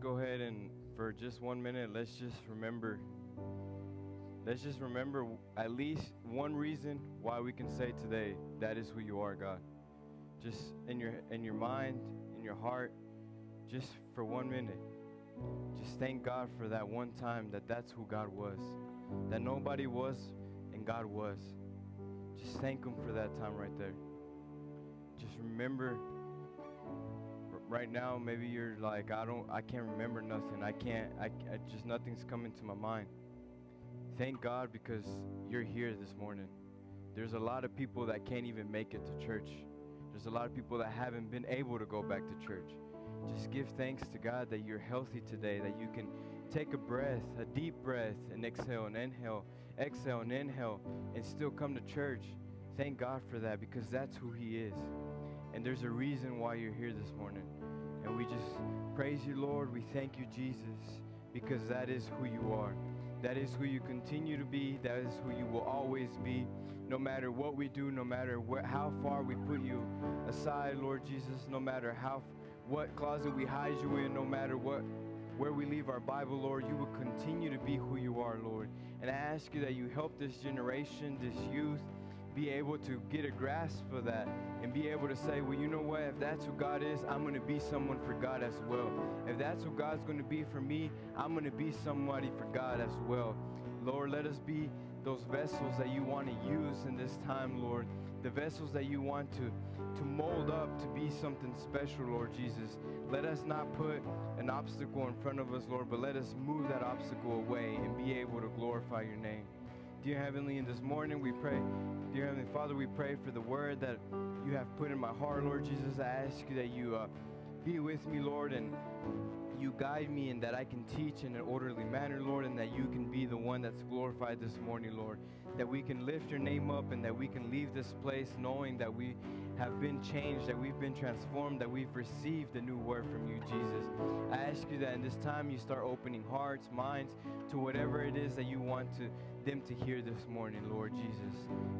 go ahead and for just one minute, let's just remember. Let's just remember at least one reason why we can say today, that is who you are, God. Just in your in your mind, in your heart, just for one minute. Just thank God for that one time that that's who God was. That nobody was and God was. Just thank him for that time right there. Just remember right now maybe you're like I don't I can't remember nothing. I can't I, I just nothing's coming to my mind. Thank God because you're here this morning. There's a lot of people that can't even make it to church. There's a lot of people that haven't been able to go back to church. Just give thanks to God that you're healthy today, that you can take a breath, a deep breath, and exhale and inhale, exhale and inhale, and still come to church. Thank God for that because that's who He is. And there's a reason why you're here this morning. And we just praise you, Lord. We thank you, Jesus, because that is who you are. That is who you continue to be. That is who you will always be. No matter what we do, no matter how far we put you aside, Lord Jesus, no matter how what closet we hide you in, no matter what where we leave our Bible, Lord, you will continue to be who you are, Lord. And I ask you that you help this generation, this youth, be able to get a grasp of that and be able to say, well, you know what? If that's who God is, I'm going to be someone for God as well. If that's who God's going to be for me, I'm going to be somebody for God as well. Lord, let us be those vessels that you want to use in this time, Lord. The vessels that you want to, to mold up to be something special, Lord Jesus. Let us not put an obstacle in front of us, Lord, but let us move that obstacle away and be able to glorify your name. Dear Heavenly, in this morning we pray, dear Heavenly Father, we pray for the word that you have put in my heart, Lord Jesus. I ask you that you uh, be with me, Lord, and you guide me and that I can teach in an orderly manner, Lord, and that you can be the one that's glorified this morning, Lord. That we can lift your name up and that we can leave this place knowing that we have been changed, that we've been transformed, that we've received a new word from you, Jesus. I ask you that in this time you start opening hearts, minds to whatever it is that you want to them to hear this morning, Lord Jesus.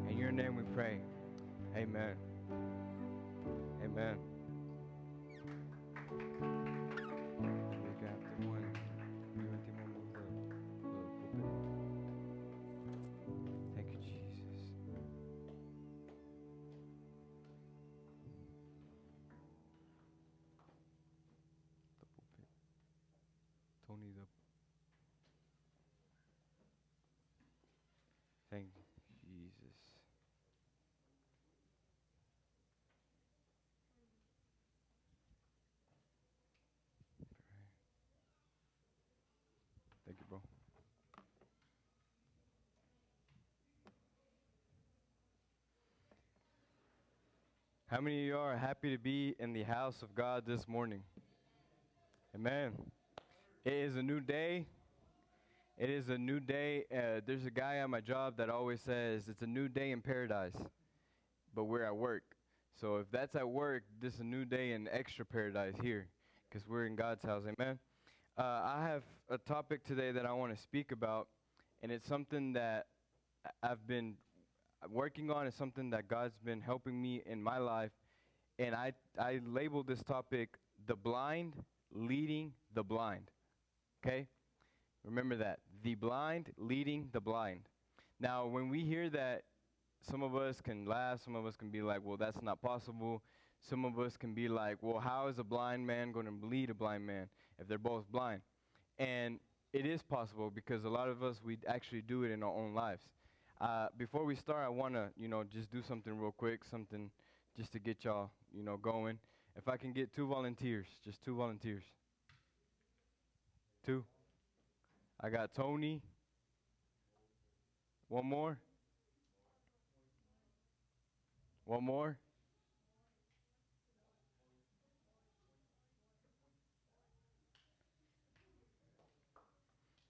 In your name we pray. Amen. Amen. How many of you are happy to be in the house of God this morning? Amen. It is a new day. It is a new day. Uh, there's a guy on my job that always says it's a new day in paradise, but we're at work. So if that's at work, this is a new day in extra paradise here because we're in God's house. Amen. Uh, I have a topic today that I want to speak about, and it's something that I've been working on. is something that God's been helping me in my life, and I I labeled this topic "the blind leading the blind." Okay, remember that the blind leading the blind. Now, when we hear that, some of us can laugh. Some of us can be like, "Well, that's not possible." Some of us can be like, "Well, how is a blind man going to lead a blind man if they're both blind?" And it is possible because a lot of us we actually do it in our own lives. Uh, before we start, I want to, you know, just do something real quick, something just to get y'all, you know, going. If I can get two volunteers, just two volunteers. Two. I got Tony. One more. One more.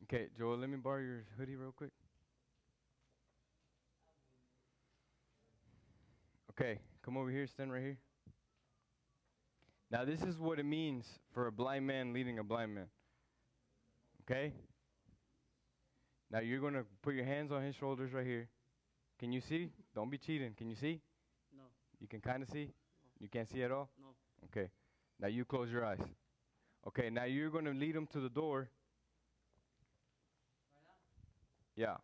Okay, Joel, let me borrow your hoodie real quick. Okay, come over here, stand right here. Now, this is what it means for a blind man leading a blind man. Okay? Now, you're going to put your hands on his shoulders right here. Can you see? Don't be cheating. Can you see? No, You can kind of see? You can't see at all? no. Okay. Now, you close your eyes. Okay, now you're going to lead him to the door. Right now? Yeah.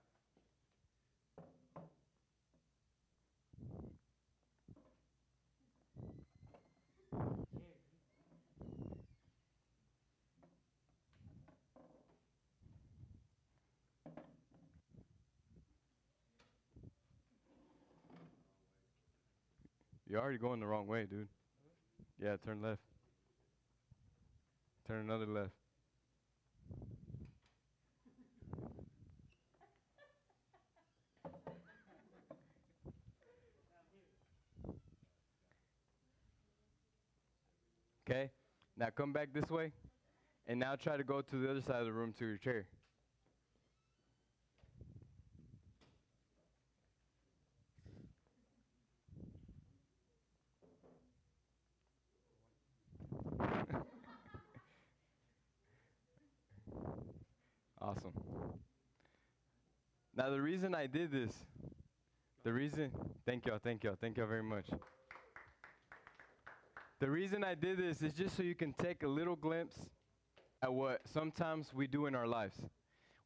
You're already going the wrong way, dude. Yeah, turn left. Turn another left. Okay? Now come back this way. And now try to go to the other side of the room to your chair. Awesome. Now the reason I did this, the reason, thank y'all, thank y'all, thank y'all very much. The reason I did this is just so you can take a little glimpse at what sometimes we do in our lives.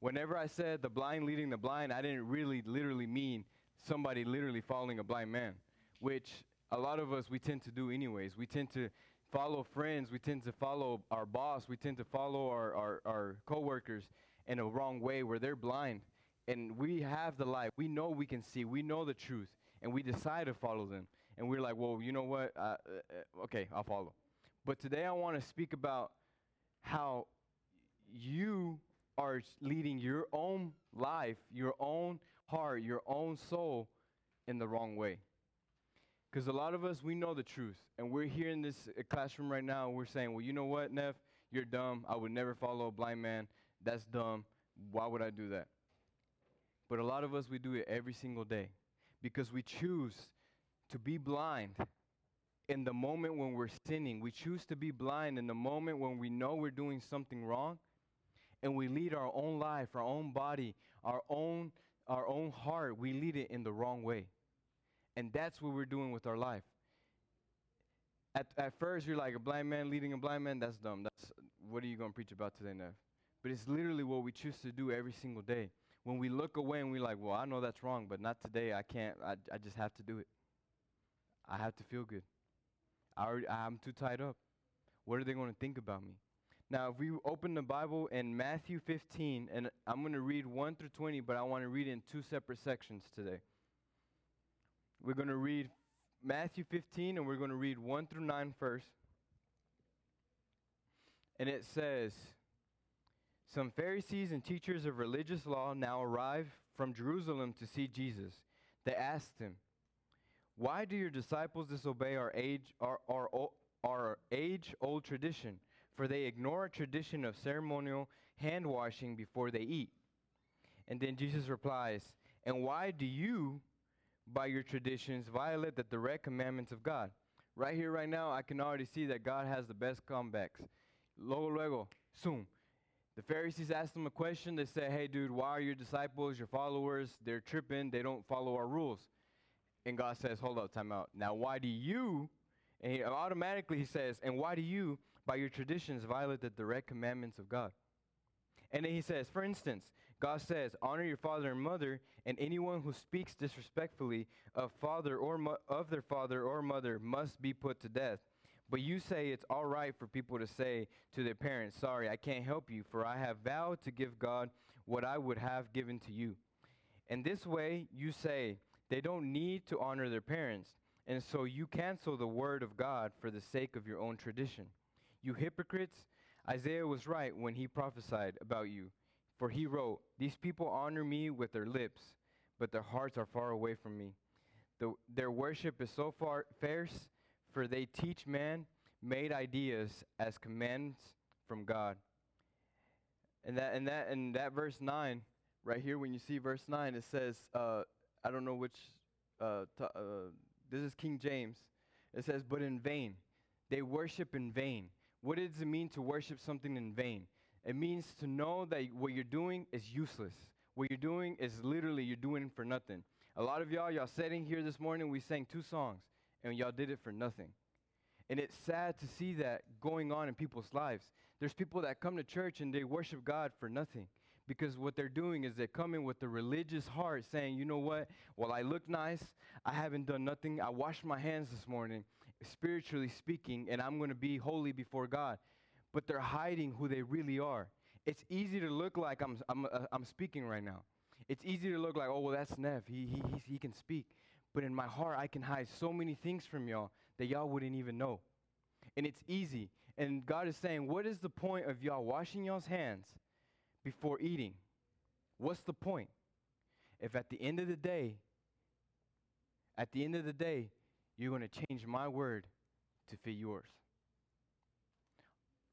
Whenever I said the blind leading the blind, I didn't really literally mean somebody literally following a blind man, which a lot of us we tend to do anyways. We tend to follow friends, we tend to follow our boss, we tend to follow our, our, our coworkers in a wrong way where they're blind. And we have the light. We know we can see. We know the truth. And we decide to follow them and we're like, well, you know what? Uh, uh, okay, I'll follow. But today I want to speak about how you are leading your own life, your own heart, your own soul in the wrong way. Because a lot of us, we know the truth. And we're here in this uh, classroom right now, and we're saying, well, you know what, Neff? You're dumb. I would never follow a blind man. That's dumb. Why would I do that? But a lot of us, we do it every single day because we choose to be blind in the moment when we're sinning. We choose to be blind in the moment when we know we're doing something wrong and we lead our own life, our own body, our own our own heart, we lead it in the wrong way. And that's what we're doing with our life. At, at first, you're like a blind man leading a blind man. That's dumb. That's what are you going to preach about today, Nev? But it's literally what we choose to do every single day. When we look away and we're like, well, I know that's wrong, but not today. I can't. I, I just have to do it. I have to feel good. I already, I'm too tied up. What are they going to think about me? Now, if we open the Bible in Matthew 15, and I'm going to read 1 through 20, but I want to read in two separate sections today. We're going to read Matthew 15, and we're going to read 1 through 9 first. And it says, Some Pharisees and teachers of religious law now arrive from Jerusalem to see Jesus. They asked him, why do your disciples disobey our age, our, our, our age old tradition? For they ignore a tradition of ceremonial hand washing before they eat. And then Jesus replies, And why do you, by your traditions, violate the direct commandments of God? Right here, right now, I can already see that God has the best comebacks. Luego, luego, soon. The Pharisees asked him a question. They said, Hey, dude, why are your disciples, your followers, they're tripping. They don't follow our rules. And God says, hold up, time out. Now, why do you, and he automatically he says, and why do you, by your traditions, violate the direct commandments of God? And then he says, for instance, God says, honor your father and mother, and anyone who speaks disrespectfully of father or mo- of their father or mother must be put to death. But you say it's all right for people to say to their parents, Sorry, I can't help you, for I have vowed to give God what I would have given to you. In this way, you say, they don't need to honor their parents. And so you cancel the word of God for the sake of your own tradition. You hypocrites, Isaiah was right when he prophesied about you. For he wrote, These people honor me with their lips, but their hearts are far away from me. The, their worship is so far fierce, for they teach man made ideas as commands from God. And that, and that, and that verse 9, right here, when you see verse 9, it says, uh, I don't know which, uh, t- uh, this is King James. It says, but in vain. They worship in vain. What does it mean to worship something in vain? It means to know that what you're doing is useless. What you're doing is literally you're doing for nothing. A lot of y'all, y'all sitting here this morning, we sang two songs, and y'all did it for nothing. And it's sad to see that going on in people's lives. There's people that come to church and they worship God for nothing because what they're doing is they're coming with a religious heart saying, you know what? Well, I look nice. I haven't done nothing. I washed my hands this morning, spiritually speaking, and I'm going to be holy before God. But they're hiding who they really are. It's easy to look like I'm, I'm, uh, I'm speaking right now. It's easy to look like, oh, well, that's Nev. He, he, he he can speak. But in my heart, I can hide so many things from y'all that y'all wouldn't even know. And it's easy. And God is saying, what is the point of y'all washing y'all's hands before eating? What's the point? If at the end of the day, at the end of the day, you're going to change my word to fit yours.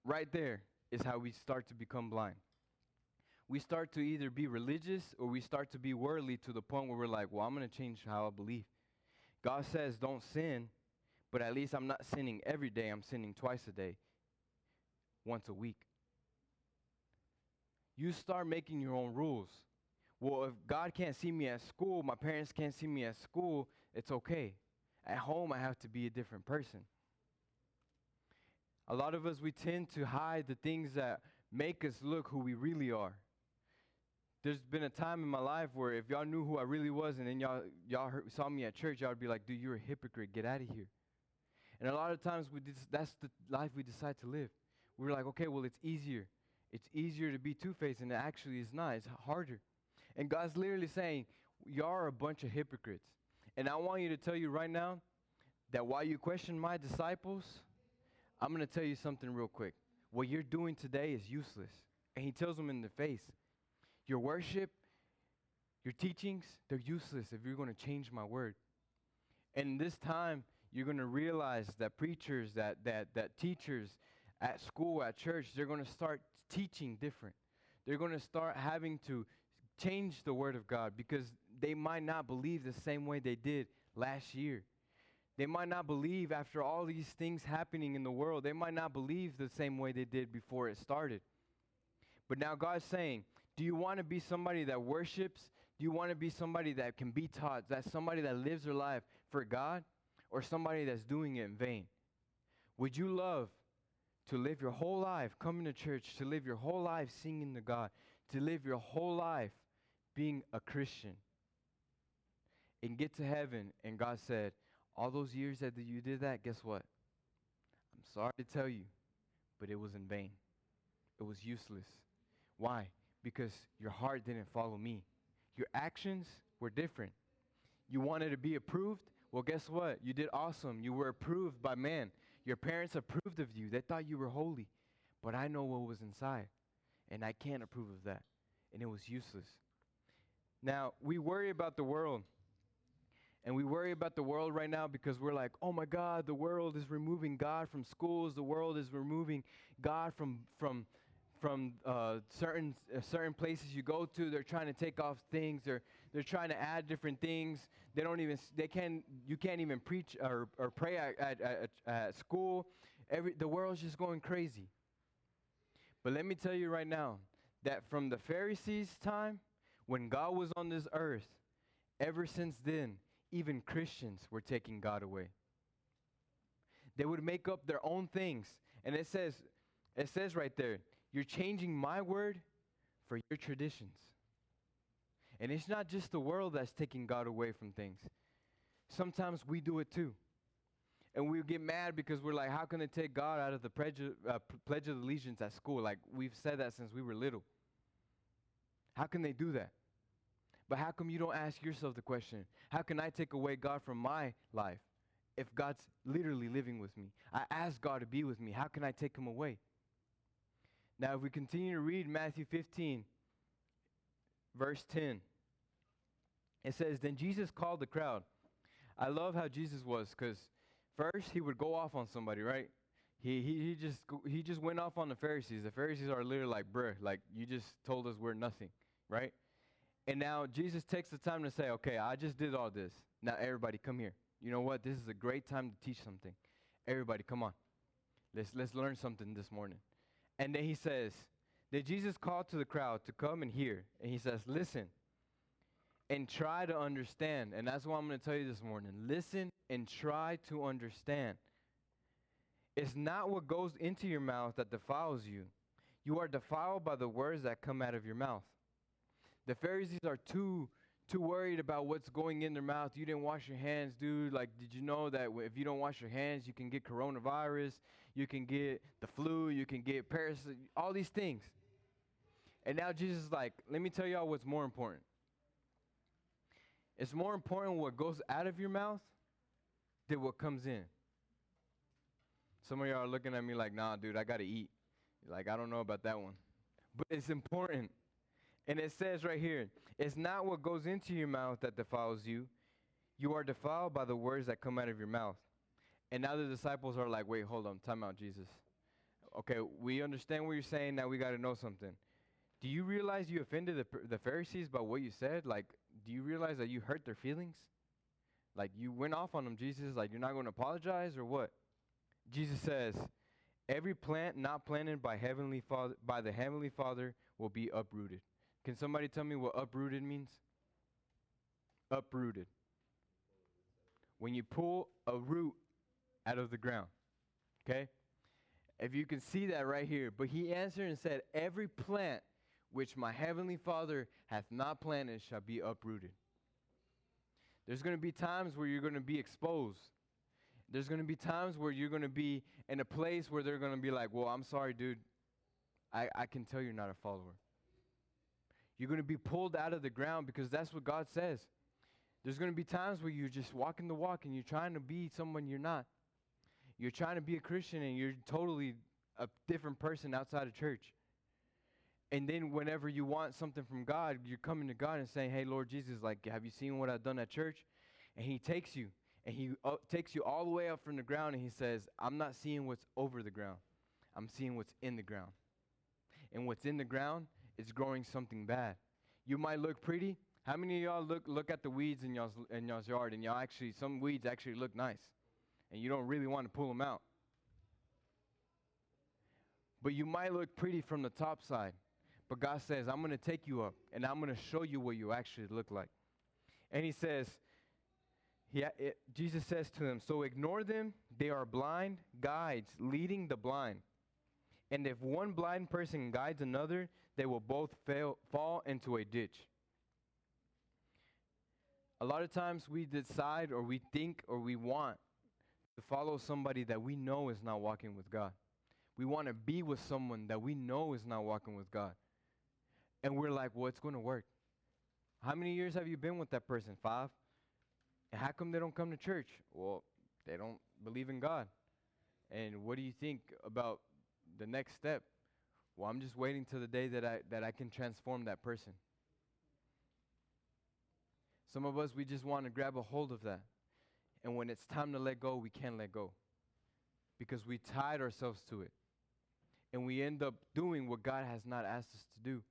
Right there is how we start to become blind. We start to either be religious or we start to be worldly to the point where we're like, well, I'm going to change how I believe. God says, don't sin, but at least I'm not sinning every day. I'm sinning twice a day, once a week. You start making your own rules. Well, if God can't see me at school, my parents can't see me at school, it's okay. At home, I have to be a different person. A lot of us, we tend to hide the things that make us look who we really are. There's been a time in my life where if y'all knew who I really was and then y'all, y'all heard, saw me at church, y'all would be like, dude, you're a hypocrite. Get out of here. And a lot of times, we that's the life we decide to live. We're like, okay, well, it's easier. It's easier to be two faced, and it actually is not. It's harder. And God's literally saying, y'all are a bunch of hypocrites. And I want you to tell you right now that while you question my disciples, I'm going to tell you something real quick. What you're doing today is useless. And he tells them in the face, Your worship, your teachings, they're useless if you're going to change my word. And this time, you're going to realize that preachers, that, that, that teachers at school, at church, they're going to start teaching different. They're going to start having to change the word of God because they might not believe the same way they did last year. They might not believe after all these things happening in the world. They might not believe the same way they did before it started. But now God's saying, do you want to be somebody that worships? Do you want to be somebody that can be taught? That somebody that lives their life for God or somebody that's doing it in vain? Would you love to live your whole life coming to church, to live your whole life singing to God, to live your whole life being a Christian and get to heaven and God said, all those years that you did that, guess what? I'm sorry to tell you, but it was in vain. It was useless. Why? Because your heart didn't follow me. Your actions were different. You wanted to be approved? Well, guess what? You did awesome. You were approved by man. Your parents approved of you. They thought you were holy. But I know what was inside, and I can't approve of that. And it was useless. Now, we worry about the world. And we worry about the world right now because we're like, oh my God, the world is removing God from schools. The world is removing God from, from, from uh, certain, uh, certain places you go to. They're trying to take off things. They're, they're trying to add different things. They don't even, they can, you can't even preach or, or pray at, at, at, at school. Every, the world's just going crazy. But let me tell you right now that from the Pharisees' time, when God was on this earth, ever since then, even Christians were taking God away. They would make up their own things. And it says, it says right there, you're changing my word for your traditions. And it's not just the world that's taking God away from things. Sometimes we do it too. And we get mad because we're like, how can they take God out of the pledge, uh, pledge of allegiance at school? Like, we've said that since we were little. How can they do that? But how come you don't ask yourself the question, how can I take away God from my life if God's literally living with me? I ask God to be with me. How can I take him away? Now, if we continue to read Matthew 15, verse 10, it says, Then Jesus called the crowd. I love how Jesus was because first he would go off on somebody, right? He, he, he, just, he just went off on the Pharisees. The Pharisees are literally like, bruh, like you just told us we're nothing, right? And now Jesus takes the time to say, okay, I just did all this. Now, everybody, come here. You know what? This is a great time to teach something. Everybody, come on. Let's, let's learn something this morning. And then he says, Did Jesus called to the crowd to come and hear? And he says, Listen and try to understand. And that's what I'm going to tell you this morning. Listen and try to understand. It's not what goes into your mouth that defiles you. You are defiled by the words that come out of your mouth. The Pharisees are too too worried about what's going in their mouth. You didn't wash your hands, dude. Like, did you know that if you don't wash your hands, you can get coronavirus, you can get the flu, you can get parasites, all these things. And now Jesus is like, let me tell y'all what's more important. It's more important what goes out of your mouth than what comes in. Some of y'all are looking at me like, nah, dude, I got to eat. Like, I don't know about that one. But it's important. And it says right here, it's not what goes into your mouth that defiles you. You are defiled by the words that come out of your mouth. And now the disciples are like, wait, hold on, time out, Jesus. Okay, we understand what you're saying. Now we got to know something. Do you realize you offended the, the Pharisees by what you said? Like, do you realize that you hurt their feelings? Like, you went off on them, Jesus. Like, you're not going to apologize or what? Jesus says, Every plant not planted by heavenly father by the heavenly Father will be uprooted. Can somebody tell me what uprooted means? Uprooted. When you pull a root out of the ground. Okay? If you can see that right here. But he answered and said, Every plant which my heavenly Father hath not planted shall be uprooted. There's going to be times where you're going to be exposed. There's going to be times where you're going to be in a place where they're going to be like, well, I'm sorry, dude. I, I can tell you're not a follower. You're going to be pulled out of the ground because that's what God says. There's going to be times where you're just walking the walk and you're trying to be someone you're not. You're trying to be a Christian and you're totally a different person outside of church. And then whenever you want something from God, you're coming to God and saying, "Hey, Lord Jesus, like, have you seen what I've done at church?" And He takes you and He uh, takes you all the way up from the ground, and He says, "I'm not seeing what's over the ground. I'm seeing what's in the ground. And what's in the ground is growing something bad. You might look pretty. How many of y'all look look at the weeds in y'all's in y'all's yard, and y'all actually some weeds actually look nice, and you don't really want to pull them out. But you might look pretty from the top side but God says, I'm going to take you up and I'm going to show you what you actually look like. And he says, yeah, it, Jesus says to them, So ignore them. They are blind guides leading the blind. And if one blind person guides another, they will both fail, fall into a ditch. A lot of times we decide or we think or we want to follow somebody that we know is not walking with God. We want to be with someone that we know is not walking with God. And we're like, well, it's going to work. How many years have you been with that person? Five? And how come they don't come to church? Well, they don't believe in God. And what do you think about the next step? Well, I'm just waiting till the day that I, that I can transform that person. Some of us, we just want to grab a hold of that. And when it's time to let go, we can't let go because we tied ourselves to it. And we end up doing what God has not asked us to do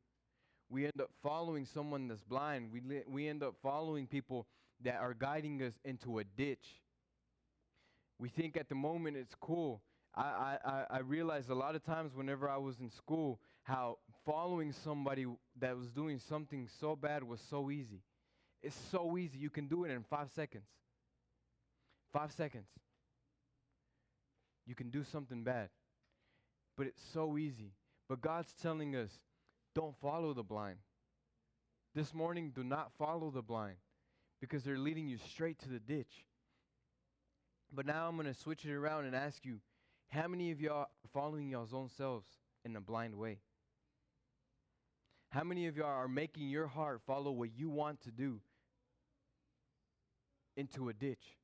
we end up following someone that's blind. We, li- we end up following people that are guiding us into a ditch. We think at the moment it's cool. I, I, I realized a lot of times whenever I was in school how following somebody that was doing something so bad was so easy. It's so easy. You can do it in five seconds. Five seconds. You can do something bad. But it's so easy. But God's telling us don't follow the blind. This morning, do not follow the blind because they're leading you straight to the ditch. But now I'm going to switch it around and ask you how many of y'all are following y'all's own selves in a blind way? How many of y'all are making your heart follow what you want to do into a ditch?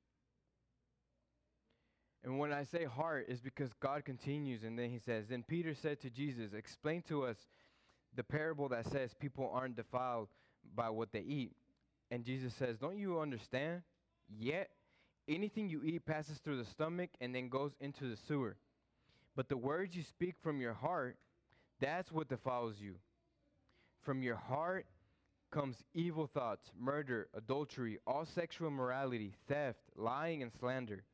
And when I say heart, is because God continues and then he says, Then Peter said to Jesus, Explain to us the parable that says people aren't defiled by what they eat. And Jesus says, Don't you understand? Yet anything you eat passes through the stomach and then goes into the sewer. But the words you speak from your heart, that's what defiles you. From your heart comes evil thoughts, murder, adultery, all sexual immorality, theft, lying, and slander.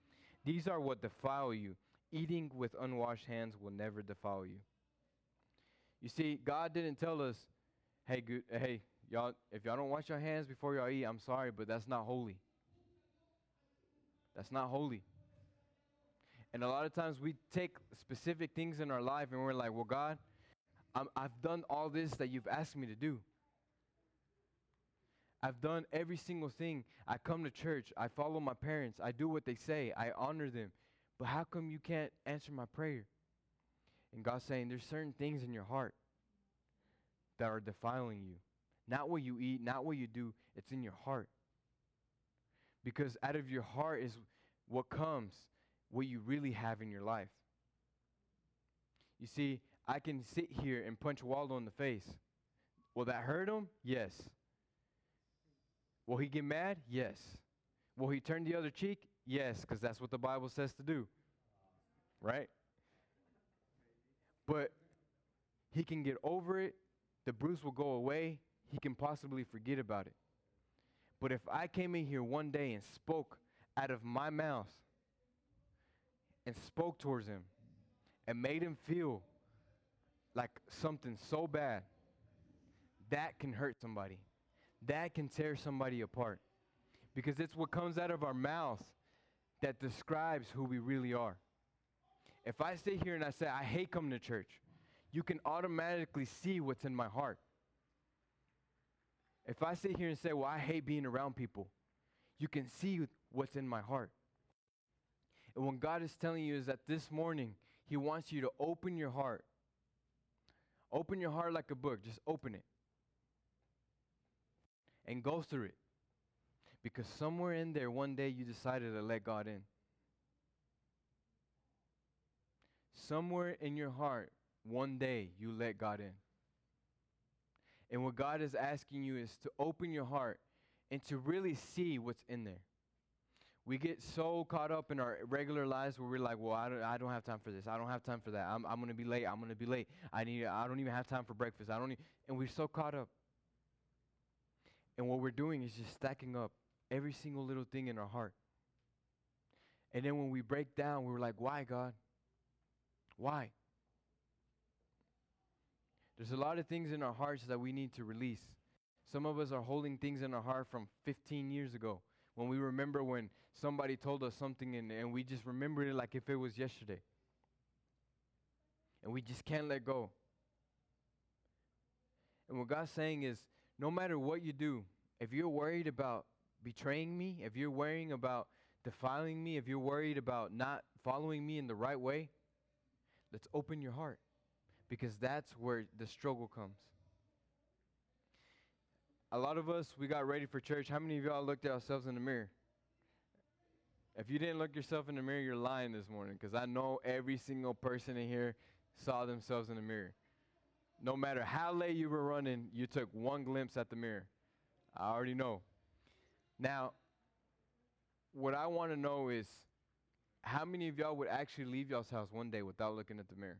These are what defile you. Eating with unwashed hands will never defile you. You see, God didn't tell us, hey, good, hey, y'all, if y'all don't wash your hands before y'all eat, I'm sorry, but that's not holy. That's not holy. And a lot of times we take specific things in our life and we're like, well, God, i I've done all this that you've asked me to do. I've done every single thing. I come to church. I follow my parents. I do what they say. I honor them. But how come you can't answer my prayer? And God's saying there's certain things in your heart that are defiling you. Not what you eat, not what you do, it's in your heart. Because out of your heart is what comes, what you really have in your life. You see, I can sit here and punch Waldo in the face. Will that hurt him? Yes. Will he get mad? Yes. Will he turn the other cheek? Yes, because that's what the Bible says to do. Right? But he can get over it. The bruise will go away. He can possibly forget about it. But if I came in here one day and spoke out of my mouth and spoke towards him and made him feel like something so bad, that can hurt somebody that can tear somebody apart. Because it's what comes out of our mouth that describes who we really are. If I sit here and I say, I hate coming to church, you can automatically see what's in my heart. If I sit here and say, Well, I hate being around people, you can see what's in my heart. And what God is telling you is that this morning, He wants you to open your heart. Open your heart like a book, just open it and go through it. Because somewhere in there, one day you decided to let God in. Somewhere in your heart, one day you let God in. And what God is asking you is to open your heart and to really see what's in there. We get so caught up in our regular lives where we're like, well, I don't, I don't have time for this. I don't have time for that. I'm, I'm going to be late. I'm going to be late. I need, I don't even have time for breakfast. I don't need, and we're so caught up. And what we're doing is just stacking up every single little thing in our heart. And then when we break down, we're like, why, God? Why? There's a lot of things in our hearts that we need to release. Some of us are holding things in our heart from 15 years ago when we remember when somebody told us something and, and we just remember it like if it was yesterday. And we just can't let go. And what God's saying is, no matter what you do, if you're worried about betraying me, if you're worrying about defiling me, if you're worried about not following me in the right way, let's open your heart because that's where the struggle comes. A lot of us, we got ready for church. How many of y'all looked at ourselves in the mirror? If you didn't look yourself in the mirror, you're lying this morning because I know every single person in here saw themselves in the mirror. No matter how late you were running, you took one glimpse at the mirror. I already know. Now, what I want to know is how many of y'all would actually leave y'all's house one day without looking at the mirror?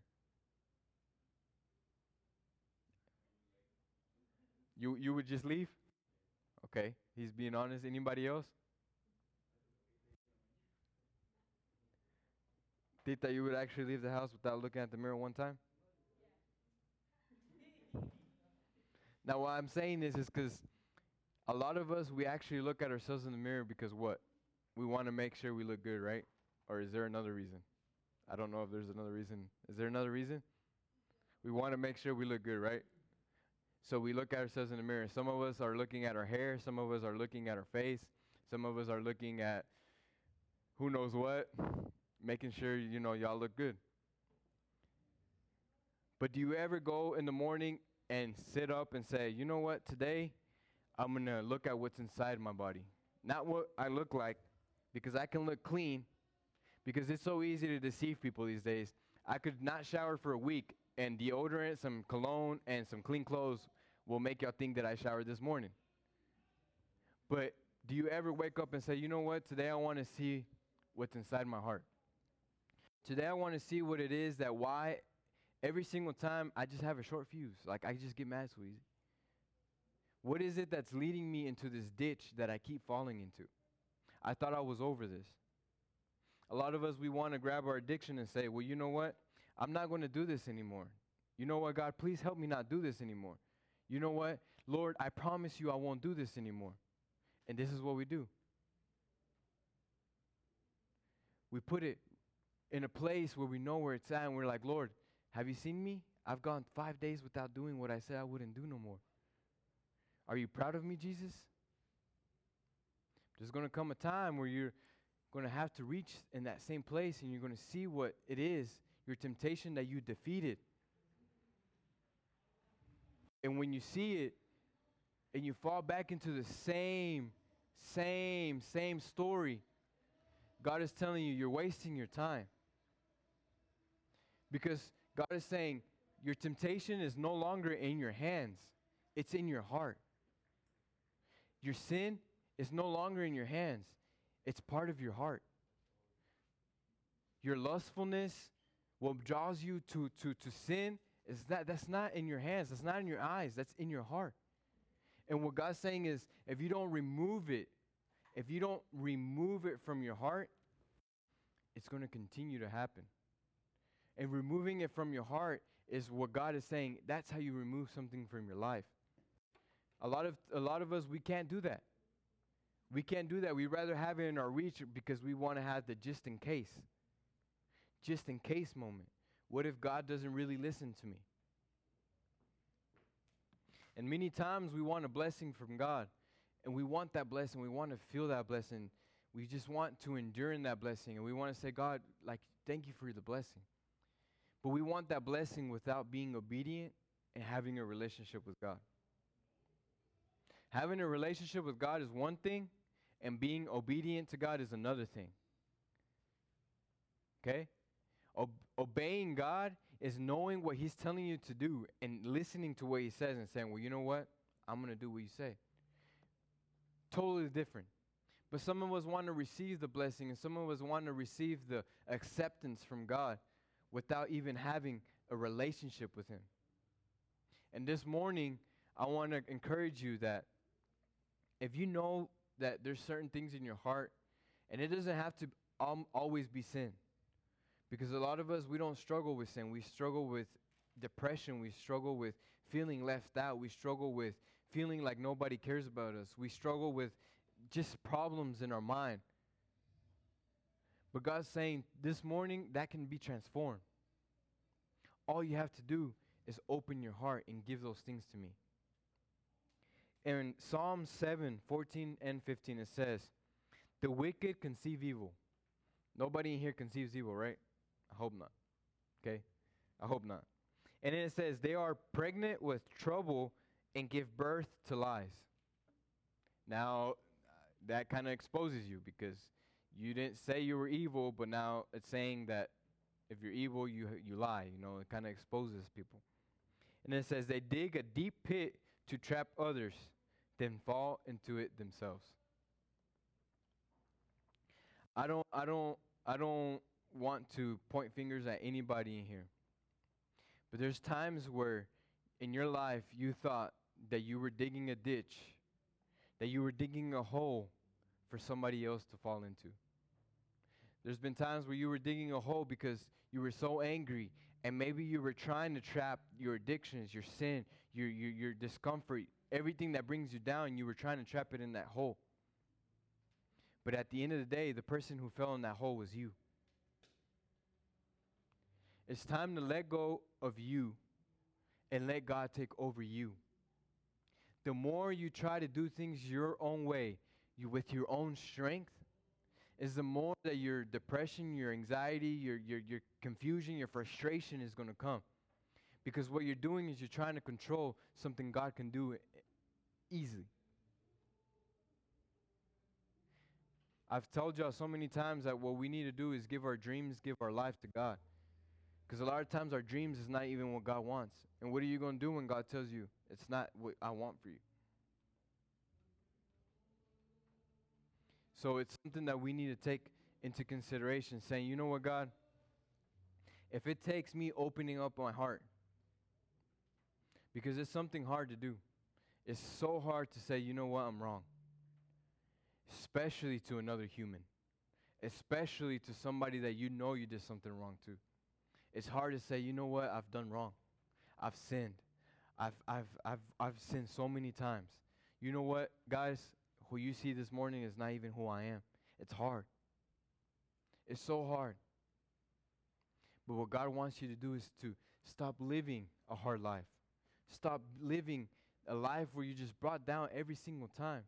You you would just leave? Okay, he's being honest. Anybody else? Tita, you would actually leave the house without looking at the mirror one time? Now, why I'm saying this is because a lot of us, we actually look at ourselves in the mirror because what? We want to make sure we look good, right? Or is there another reason? I don't know if there's another reason. Is there another reason? We want to make sure we look good, right? So we look at ourselves in the mirror. Some of us are looking at our hair, some of us are looking at our face, some of us are looking at who knows what, making sure you know y'all look good. But do you ever go in the morning and sit up and say, you know what, today I'm going to look at what's inside my body. Not what I look like, because I can look clean, because it's so easy to deceive people these days. I could not shower for a week, and deodorant, some cologne, and some clean clothes will make y'all think that I showered this morning. But do you ever wake up and say, you know what, today I want to see what's inside my heart? Today I want to see what it is that why every single time I just have a short fuse. Like I just get mad so easy. What is it that's leading me into this ditch that I keep falling into? I thought I was over this. A lot of us, we want to grab our addiction and say, well, you know what? I'm not going to do this anymore. You know what, God? Please help me not do this anymore. You know what? Lord, I promise you I won't do this anymore. And this is what we do we put it in a place where we know where it's at and we're like, Lord, have you seen me? I've gone five days without doing what I said I wouldn't do no more. Are you proud of me, Jesus? There's going to come a time where you're going to have to reach in that same place and you're going to see what it is, your temptation that you defeated. And when you see it and you fall back into the same, same, same story, God is telling you you're wasting your time. Because God is saying your temptation is no longer in your hands, it's in your heart. Your sin is no longer in your hands, it's part of your heart. Your lustfulness, what draws you to, to, to sin, is that that's not in your hands, that's not in your eyes, that's in your heart. And what God's saying is if you don't remove it, if you don't remove it from your heart, it's going to continue to happen. And removing it from your heart is what God is saying. That's how you remove something from your life. A lot of a lot of us we can't do that. We can't do that. We rather have it in our reach because we want to have the just in case. Just in case moment. What if God doesn't really listen to me? And many times we want a blessing from God. And we want that blessing. We want to feel that blessing. We just want to endure in that blessing. And we want to say, God, like, thank you for the blessing. But we want that blessing without being obedient and having a relationship with God. Having a relationship with God is one thing, and being obedient to God is another thing. Okay? Ob- obeying God is knowing what He's telling you to do and listening to what He says and saying, well, you know what? I'm going to do what you say. Totally different. But some of us want to receive the blessing and some of us want to receive the acceptance from God without even having a relationship with Him. And this morning, I want to encourage you that if you know that there's certain things in your heart, and it doesn't have to um, always be sin, because a lot of us, we don't struggle with sin. We struggle with depression. We struggle with feeling left out. We struggle with feeling like nobody cares about us. We struggle with just problems in our mind. But God's saying this morning that can be transformed. All you have to do is open your heart and give those things to me. And in Psalm 7 14 and 15, it says, The wicked conceive evil. Nobody in here conceives evil, right? Hope not. Okay? I hope not. And then it says, They are pregnant with trouble and give birth to lies. Now, uh, that kind of exposes you because you didn't say you were evil, but now it's saying that if you're evil, you, you lie. You know, it kind of exposes people. And it says, They dig a deep pit to trap others, then fall into it themselves. I don't, I don't, I don't want to point fingers at anybody in here. But there's times where in your life you thought that you were digging a ditch, that you were digging a hole for somebody else to fall into. There's been times where you were digging a hole because you were so angry, and maybe you were trying to trap your addictions, your sin, your, your, your discomfort, everything that brings you down, you were trying to trap it in that hole. But at the end of the day, the person who fell in that hole was you. It's time to let go of you and let God take over you. The more you try to do things your own way, you with your own strength, is the more that your depression, your anxiety, your, your, your confusion, your frustration is going to come. Because what you're doing is you're trying to control something God can do easily. I've told y'all so many times that what we need to do is give our dreams, give our life to God. Because a lot of times our dreams is not even what God wants. And what are you going to do when God tells you it's not what I want for you? So it's something that we need to take into consideration, saying, you know what, God? If it takes me opening up my heart, because it's something hard to do, it's so hard to say, you know what, I'm wrong. Especially to another human, especially to somebody that you know you did something wrong to. It's hard to say, you know what, I've done wrong. I've sinned. I've, I've, I've, I've sinned so many times. You know what, guys? Who you see this morning is not even who I am. It's hard. It's so hard. But what God wants you to do is to stop living a hard life. Stop living a life where you just brought down every single time.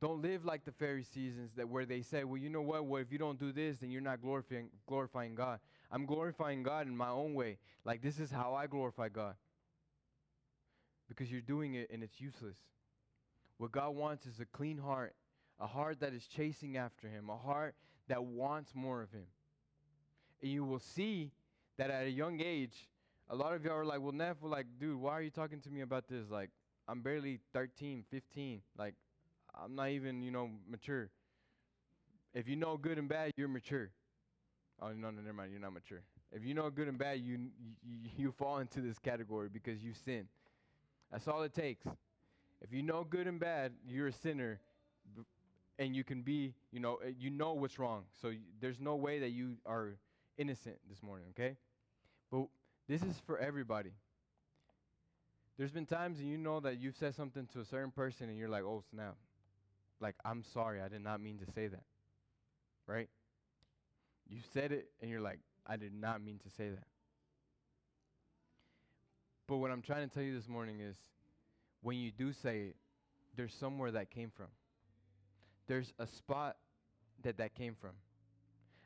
Don't live like the Pharisees that where they say, "Well, you know what? Well, if you don't do this, then you're not glorifying glorifying God." I'm glorifying God in my own way. Like this is how I glorify God. Because you're doing it and it's useless. What God wants is a clean heart, a heart that is chasing after him, a heart that wants more of him. And you will see that at a young age, a lot of y'all are like, "Well, Neff, like, dude, why are you talking to me about this? Like, I'm barely 13, 15. Like, I'm not even, you know, mature. If you know good and bad, you're mature. Oh no, no, never mind. You're not mature. If you know good and bad, you you, you fall into this category because you sin. That's all it takes. If you know good and bad, you're a sinner, and you can be, you know, eh, you know what's wrong. So y- there's no way that you are innocent this morning. Okay, but this is for everybody. There's been times and you know that you've said something to a certain person and you're like, oh snap, like, I'm sorry, I did not mean to say that. Right? You said it, and you're like, I did not mean to say that. But what I'm trying to tell you this morning is when you do say it, there's somewhere that came from. There's a spot that that came from.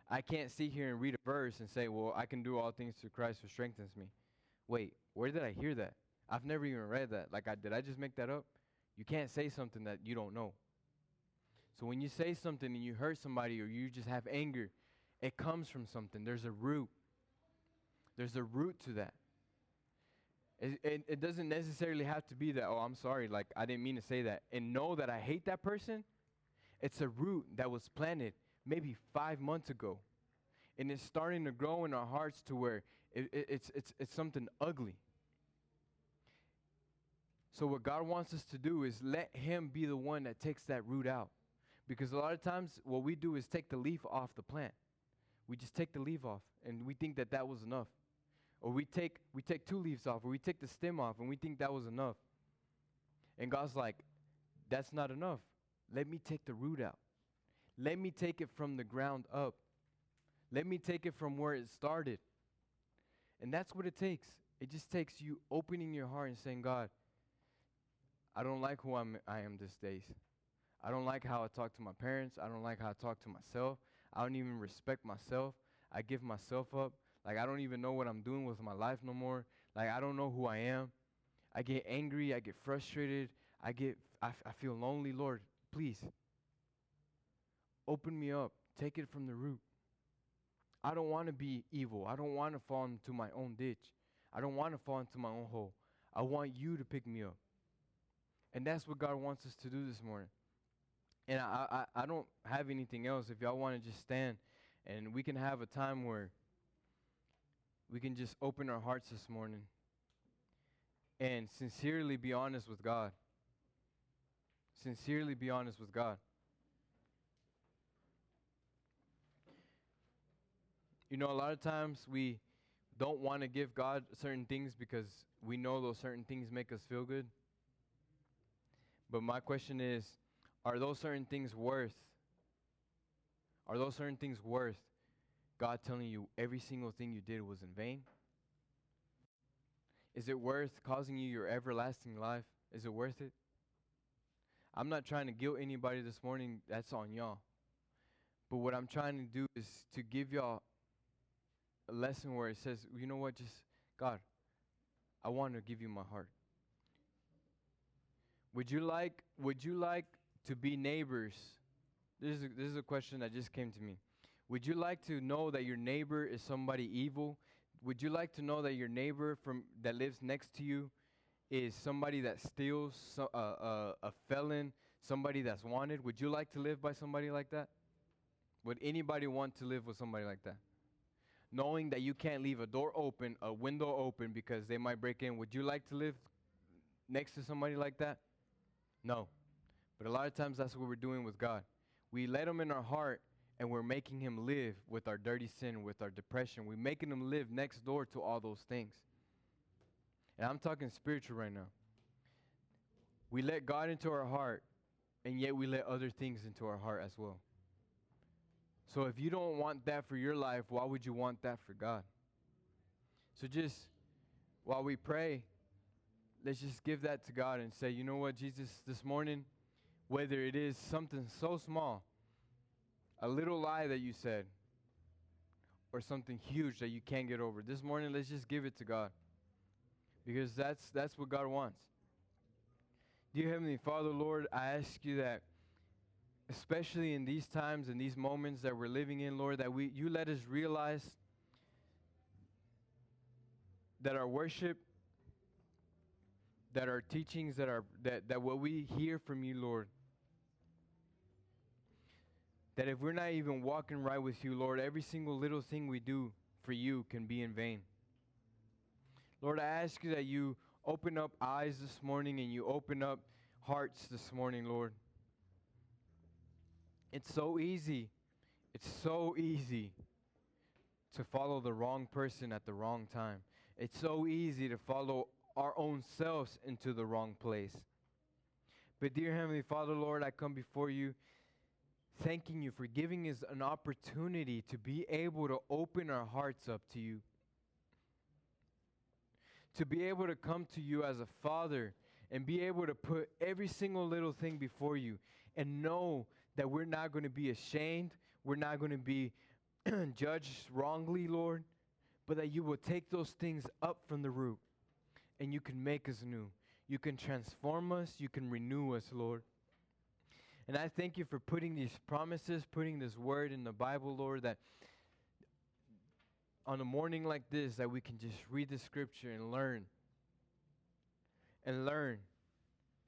I can't sit here and read a verse and say, well, I can do all things through Christ who strengthens me. Wait, where did I hear that? I've never even read that. Like, I, did I just make that up? You can't say something that you don't know. So when you say something and you hurt somebody or you just have anger, it comes from something. There's a root. There's a root to that. It, it, it, doesn't necessarily have to be that, oh, I'm sorry, like I didn't mean to say that. And know that I hate that person. It's a root that was planted maybe five months ago. And it's starting to grow in our hearts to where it, it, it's, it's, it's something ugly. So, what God wants us to do is let Him be the one that takes that root out. Because a lot of times, what we do is take the leaf off the plant. We just take the leaf off, and we think that that was enough. Or we take we take two leaves off, or we take the stem off, and we think that was enough. And God's like, that's not enough. Let me take the root out. Let me take it from the ground up. Let me take it from where it started. And that's what it takes. It just takes you opening your heart and saying, God, I don't like who I'm, I am these days. I don't like how I talk to my parents. I don't like how I talk to myself. I don't even respect myself. I give myself up. Like, I don't even know what I'm doing with my life no more. Like, I don't know who I am. I get angry. I get frustrated. I get, I, I feel lonely. Lord, please open me up. Take it from the root. I don't want to be evil. I don't want to fall into my own ditch. I don't want to fall into my own hole. I want you to pick me up. And that's what God wants us to do this morning. And I, I, I don't have anything else. If y'all want to just stand and we can have a time where we can just open our hearts this morning and sincerely be honest with God. Sincerely be honest with God. You know, a lot of times we don't want to give God certain things because we know those certain things make us feel good. But my question is are those certain things worth? Are those certain things worth God telling you every single thing you did was in vain? Is it worth causing you your everlasting life? Is it worth it? I'm not trying to guilt anybody this morning. That's on y'all. But what I'm trying to do is to give y'all a lesson where it says, you know what, just God, I want to give you my heart. Would you like would you like to be neighbors? This is a, this is a question that just came to me. Would you like to know that your neighbor is somebody evil? Would you like to know that your neighbor from that lives next to you is somebody that steals, so, uh, uh, a felon, somebody that's wanted? Would you like to live by somebody like that? Would anybody want to live with somebody like that? Knowing that you can't leave a door open, a window open because they might break in, would you like to live next to somebody like that? No. But a lot of times that's what we're doing with God. We let him in our heart and we're making him live with our dirty sin, with our depression. We're making him live next door to all those things. And I'm talking spiritual right now. We let God into our heart, and yet we let other things into our heart as well. So if you don't want that for your life, why would you want that for God? So just while we pray, let's just give that to God and say, you know what, Jesus, this morning, whether it is something so small, a little lie that you said, or something huge that you can't get over. This morning, let's just give it to God. Because that's that's what God wants. Dear Heavenly Father, Lord, I ask you that especially in these times and these moments that we're living in, Lord, that we you let us realize that our worship, that our teachings, that our that, that what we hear from you, Lord, that if we're not even walking right with you, Lord, every single little thing we do for you can be in vain. Lord, I ask you that you open up eyes this morning and you open up hearts this morning, Lord. It's so easy. It's so easy to follow the wrong person at the wrong time. It's so easy to follow our own selves into the wrong place. But, dear Heavenly Father, Lord, I come before you thanking you for giving us an opportunity to be able to open our hearts up to you. To be able to come to you as a father and be able to put every single little thing before you and know that we're not going to be ashamed, we're not going to be judged wrongly, Lord, but that you will take those things up from the root and you can make us new. You can transform us, you can renew us, Lord. And I thank you for putting these promises, putting this word in the Bible, Lord, that on a morning like this that we can just read the scripture and learn and learn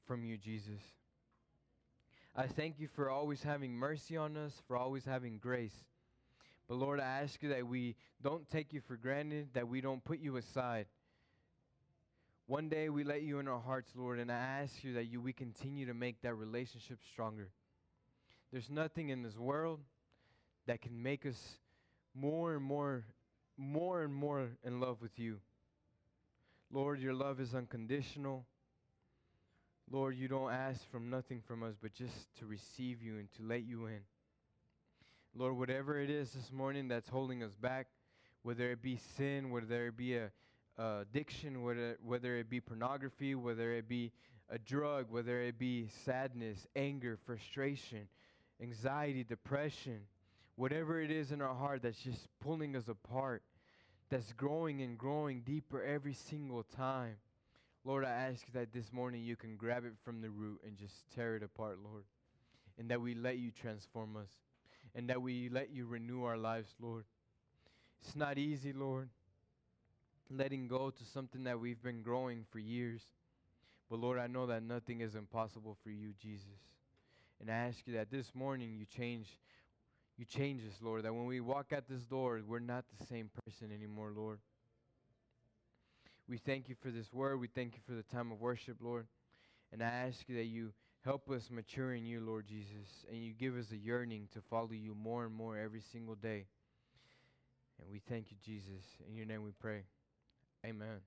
from you, Jesus. I thank you for always having mercy on us, for always having grace. But Lord, I ask you that we don't take you for granted, that we don't put you aside. One day we let you in our hearts, Lord, and I ask you that you we continue to make that relationship stronger. There's nothing in this world that can make us more and more more and more in love with you. Lord, your love is unconditional. Lord, you don't ask from nothing from us, but just to receive you and to let you in. Lord, whatever it is this morning that's holding us back, whether it be sin, whether it be a, a Uh, addiction, whether, whether it be pornography, whether it be a drug, whether it be sadness, anger, frustration, anxiety, depression, whatever it is in our heart that's just pulling us apart, that's growing and growing deeper every single time. Lord, I ask that this morning you can grab it from the root and just tear it apart, Lord. And that we let you transform us. And that we let you renew our lives, Lord. It's not easy, Lord, letting go to something that we've been growing for years. But Lord, I know that nothing is impossible for you, Jesus. And I ask you that this morning you change you change us, Lord, that when we walk out this door, we're not the same person anymore, Lord. We thank you for this word. We thank you for the time of worship, Lord. And I ask you that you help us mature in you, Lord Jesus, and you give us a yearning to follow you more and more every single day. And we thank you, Jesus. In your name we pray. Amen.